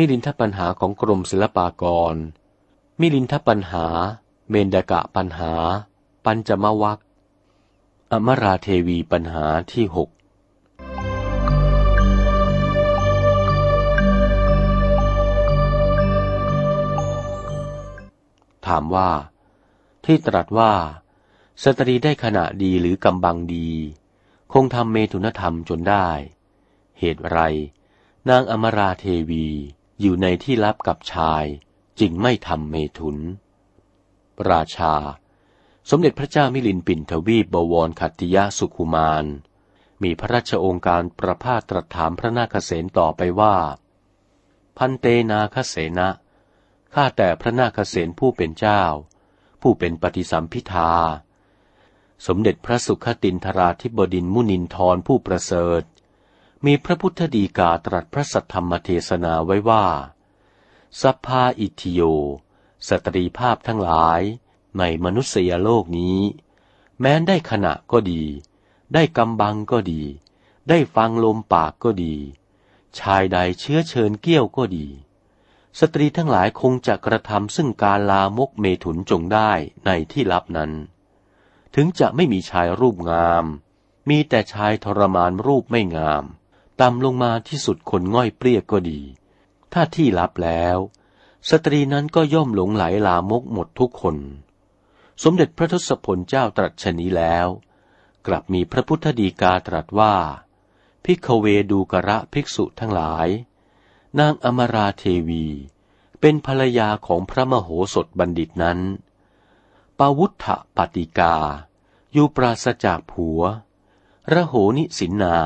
มิลินทปัญหาของกรมศิลปากร มิลินทปัญหา เมนดกะปัญหา ปัญจมวัคอมราเทวีปัญหาที่หกถามว่า ที่ตรัสว่า สตรีได้ขณะดีหรือกำบังดี คงทำเมตุนธรรมจนได้ เหตุไร นางอมราเทวี อยู่ในที่ลับกับชายจึงไม่ทำเมถุน ราชา สมเด็จพระเจ้ามิลินปินทวีปบวรขัตติยะสุขุมารมีพระราชองค์การประพาสตรัสถามพระนาคเษนต่อไปว่า พันเตนาคเสนะข้าแต่พระนาคเษนผู้เป็นเจ้า ผู้เป็นปฏิสัมพิทา สมเด็จพระสุขตินทราธิบดินมุนินทรผู้ประเสริฐ มีพระพุทธดีกาตรัสพระสัทธรรมเทศนาไว้ว่า สัพพาอิทิโย สตรีภาพทั้งหลายในมนุษยโลกนี้ แม้นได้ขณะก็ดี ได้กำบังก็ดี ได้ฟังลมปากก็ดี ชายใดเชื้อเชิญเกี้ยวก็ดี สตรีทั้งหลายคงจะกระทำซึ่งการลามกเมถุนจงได้ในที่ลับนั้น ถึงจะไม่มีชายรูปงาม มีแต่ชายทรมานรูปไม่งาม ต่ำลงมาที่สุดคนง่อยเปรี้ยก็ดี ถ้าที่ลับแล้ว สตรีนั้นก็ย่อมหลงไหลลามกหมดทุกคน สมเด็จพระทศพลเจ้าตรัสชนี้แล้ว กลับมีพระพุทธดีกาตรัสว่า พิกเวดูกระภิกษุทั้งหลาย นางอมราเทวี เป็นภรรยาของพระมโหสถบัณฑิตนั้น ปาวุฒปฏิกา อยู่ปราศจากผัว ระโหนิสินนา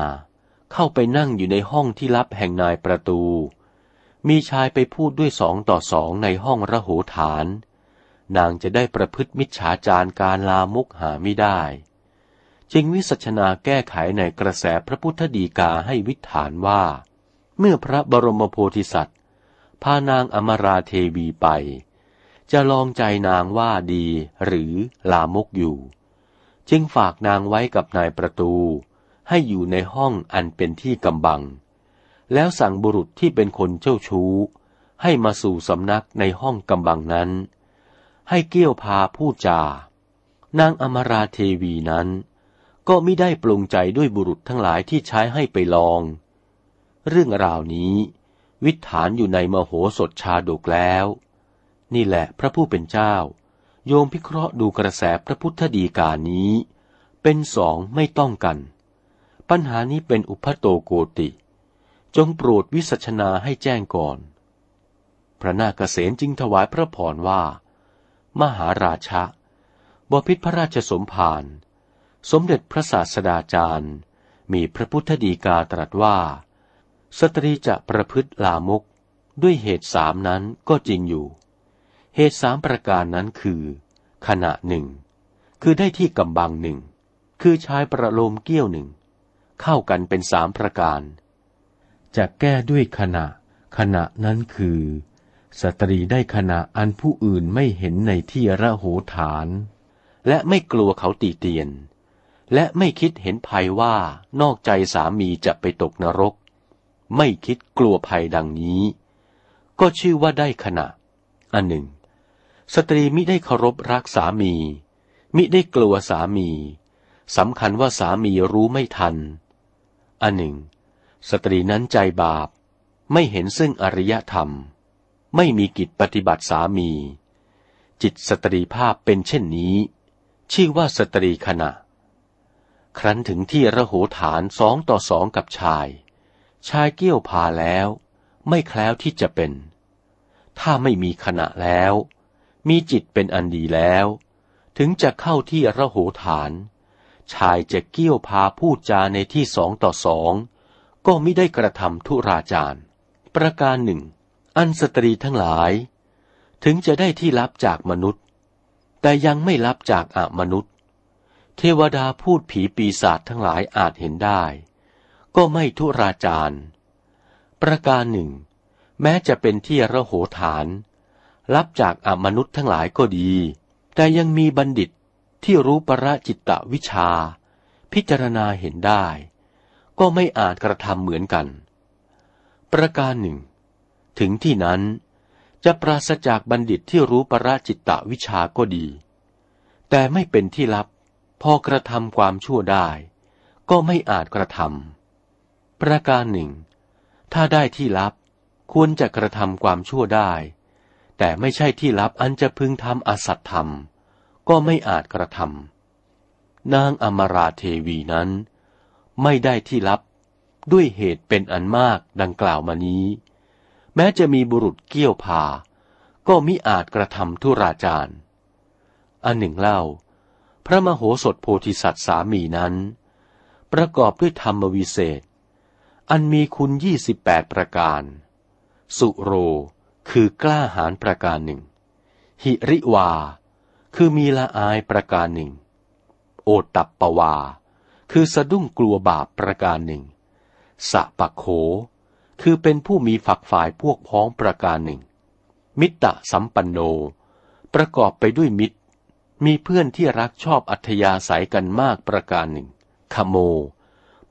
เข้าไปนั่งอยู่ในห้องที่ลับแห่งนายประตู มีชายไปพูดด้วยสองต่อสองในห้องระโหฐาน นางจะได้ประพฤติมิจฉาจารการลามุกหาไม่ได้ จึงวิสัชนาแก้ไขในกระแสพระพุทธดีกาให้วิถานว่า เมื่อพระบรมโพธิสัตว์พานางอมราเทวีไป จะลองใจนางว่าดีหรือลามกอยู่ จึงฝากนางไว้กับนายประตู ให้อยู่ในห้องอันเป็นที่กำบัง แล้วสั่งบุรุษที่เป็นคนเจ้าชู้ ให้มาสู่สำนักในห้องกำบังนั้น ให้เกี่ยวพาพูดจา นางอมราเทวีนั้น ก็ไม่ได้ปรงใจด้วยบุรุษทั้งหลายที่ใช้ให้ไปลอง เรื่องราวนี้ วิถานอยู่ในมโหสถชาดกแล้ว นี่แหละพระผู้เป็นเจ้า โยมพิเคราะห์ดูกระแสพระพุทธดีกานี้ เป็นสองไม่ต้องกัน ปัญหานี้เป็นอุพโตโกติ จงโปรดวิสัชนาให้แจ้งก่อน พระนาคเษนจึงถวายพระพรว่า มหาราชะบพิษพระราชสมภารสมเด็จพระศาสดาจารย์ มีพระพุทธดีกาตรัสว่า สตรีจะประพฤติลามกด้วยเหตุสามนั้นก็จริงอยู่ เหตุสามประการนั้นคือ ขณะหนึ่ง คือได้ที่กำบังหนึ่ง คือชายประโลมเกี้ยวหนึ่ง เข้ากันเป็นสามประการ จะแก้ด้วยขณะ ขณะนั้นคือ สตรีได้ขณะอันผู้อื่นไม่เห็นในที่ระโหฐาน และไม่กลัวเขาติเตียน และไม่คิดเห็นภัยว่านอกใจสามีจะไปตกนรก ไม่คิดกลัวภัยดังนี้ ก็ชื่อว่าได้ขณะ อันหนึ่ง สตรีมิได้เคารพรักสามี มิได้กลัวสามีสำคัญว่าสามีรู้ไม่ทัน อันหนึ่ง สตรีนั้นใจบาป ไม่เห็นซึ่งอริยธรรม ไม่มีกิจปฏิบัติสามี จิตสตรีภาพเป็นเช่นนี้ ชื่อว่าสตรีขณะ ครั้นถึงที่ระโหฐานสองต่อสองกับชาย ชายเกี้ยวพาแล้ว ไม่แคล้วที่จะเป็น ถ้าไม่มีขณะแล้ว มีจิตเป็นอันดีแล้ว ถึงจะเข้าที่ระโหฐาน ชายจะเกี้ยวพาพูดจาในที่สองต่อสอง ก็ไม่ได้กระทำทุราจารประการหนึ่ง อันสตรีทั้งหลาย ถึงจะได้ที่รับจากมนุษย์ แต่ยังไม่รับจากอมนุษย์ เทวดาพูดผีปีศาจทั้งหลายอาจเห็นได้ ก็ไม่ทุราจารประการหนึ่ง แม้จะเป็นที่ระโหฐาน รับจากอมนุษย์ทั้งหลายก็ดี แต่ยังมีบัณฑิต ที่รู้ประจิตตวิชา พิจารณาเห็นได้ ก็ไม่อาจกระทำเหมือนกัน ประการหนึ่ง ถึงที่นั้นจะปราศจากบัณฑิตที่รู้ประจิตตวิชาก็ดี แต่ไม่เป็นที่ลับ พอกระทำความชั่วได้ ก็ไม่อาจกระทำประการหนึ่ง ถ้าได้ที่ลับควรจะกระทำความชั่วได้ แต่ไม่ใช่ที่ลับอันจะพึงทำอสัตธรรม ก็ไม่อาจกระทำนางอมราเทวีนั้น ไม่ได้ที่ลับด้วยเหตุเป็นอันมากดังกล่าวมานี้ แม้จะมีบุรุษเกี้ยวพา ก็มิอาจกระทำทุราจารอันหนึ่งเล่า พระมโหสถโพธิสัตว์สามีนั้น ประกอบด้วยธรรมวิเศษ อันมีคุณยี่สิบแปดประการ สุโรคือกล้าหาญประการหนึ่ง หิริวา คือมีละอายประการหนึ่ง โอตัปปวา คือสะดุ้งกลัวบาปประการหนึ่งสะปะโข คือเป็นผู้มีฝักฝ่ายพวกพ้องประการหนึ่ง มิตรสัมปันโน ประกอบไปด้วยมิตร มีเพื่อนที่รักชอบอัธยาศัยกันมากประการหนึ่ง ขโม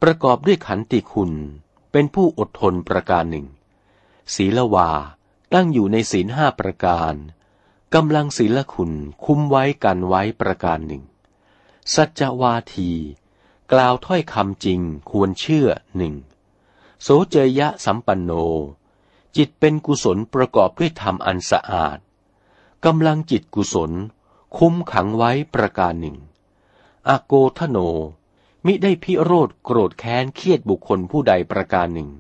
ประกอบด้วยขันติคุณ เป็นผู้อดทนประการหนึ่ง ศีลวา ตั้งอยู่ในศีลห้าประการ กำลังศีลคุณคุ้มไว้กันไว้ประการหนึ่ง สัจวาที กล่าวถ้อยคำจริงควรเชื่อหนึ่ง โสเจยะสัมปันโน จิตเป็นกุศลประกอบด้วยธรรมอันสะอาด กำลังจิตกุศล คุ้มขังไว้ประการหนึ่ง อโกทโน มิได้พิโรธโกรธแค้นเครียดบุคคลผู้ใดประการหนึ่ง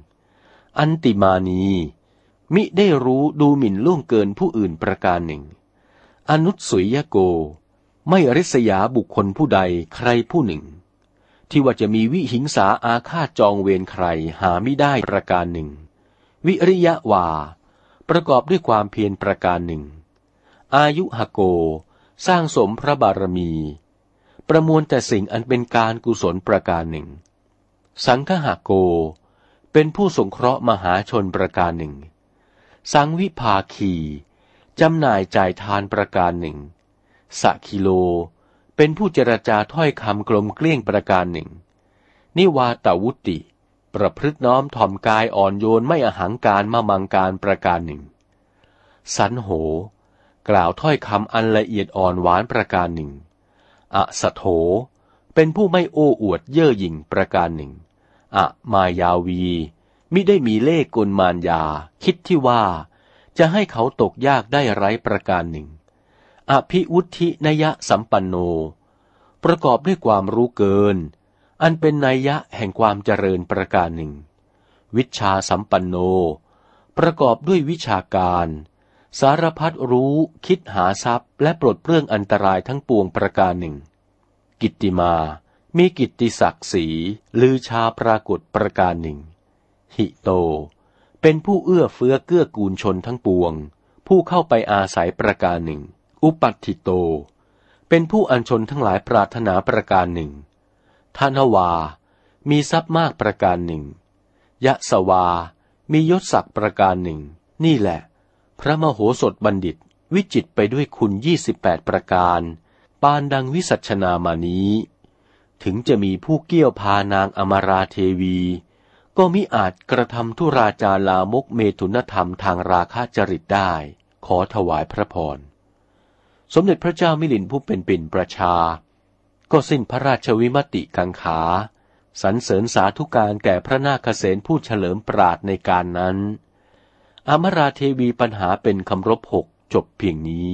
อันติมานีมิได้รู้ดูหมิ่นล่วงเกินผู้อื่นประการหนึ่ง อนุสุยโก ไม่ริษยาบุคคลผู้ใดใครผู้หนึ่ง ที่ว่าจะมีวิหิงสาอาฆาตจองเวรใครหาไม่ได้ประการหนึ่ง วิริยะวา ประกอบด้วยความเพียรประการหนึ่ง อายุหโก สร้างสมพระบารมี ประมวลแต่สิ่งอันเป็นการกุศลประการหนึ่ง สังฆหโก เป็นผู้สงเคราะห์มหาชนประการหนึ่ง สังวิภาคี จำหน่ายจ่ายทานประการหนึ่งสักิโล เป็นผู้เจรจาถ้อยคำกลมเกลี้ยงประการหนึ่ง นิวาตาวุติ ประพฤติน้อมถ่อมกายอ่อนโยนไม่อหังการมามังการประการหนึ่ง สันโห กล่าวถ้อยคำอันละเอียดอ่อนหวานประการหนึ่งอะสะโถ เป็นผู้ไม่โอ้อวดเย่อหยิ่งประการหนึ่ง อะมายาวี มิได้มีเล่กลมานยา คิดที่ว่า จะให้เขาตกยากได้ไร้ประการหนึ่ง อภิวุธินยะสัมปันโน ประกอบด้วยความรู้เกิน อันเป็นนัยยะแห่งความเจริญประการหนึ่ง วิชาสัมปันโน ประกอบด้วยวิชาการ สารพัดรู้คิดหาทรัพย์ และปลดเปลื้องอันตรายทั้งปวงประการหนึ่ง กิตติมา มีกิตติศักดิ์ศรีลือชาปรากฏประการหนึ่ง หิโต เป็นผู้เอื้อเฟื้อเกื้อกูลชนทั้งปวง ผู้เข้าไปอาศัยประการหนึ่ง อุปัติโต เป็นผู้อัญชนทั้งหลายปรารถนาประการหนึ่งทานวา มีทรัพย์มากประการหนึ่ง ยะสวา มียศศักดิ์ประการหนึ่ง นี่แหละ พระมโหสถบัณฑิตวิจิตไปด้วยคุณยี่สิบแปดประการ ปานดังวิสัชนามานี้ ถึงจะมีผู้เกี่ยวพานางอมราเทวี ก็มิอาจกระทำทุราจาลามกเมตุนธรรมทางราคะจริตได้ ขอถวายพระพร สมเด็จพระเจ้ามิลินผู้เป็นปิ่นประชา ก็สิ้นพระราชวิมติกังขาสรรเสริญสาธุการแก่พระนาคเษนผู้เฉลิมปราดในการนั้น อมราเทวีปัญหาเป็นคำรบหกจบเพียงนี้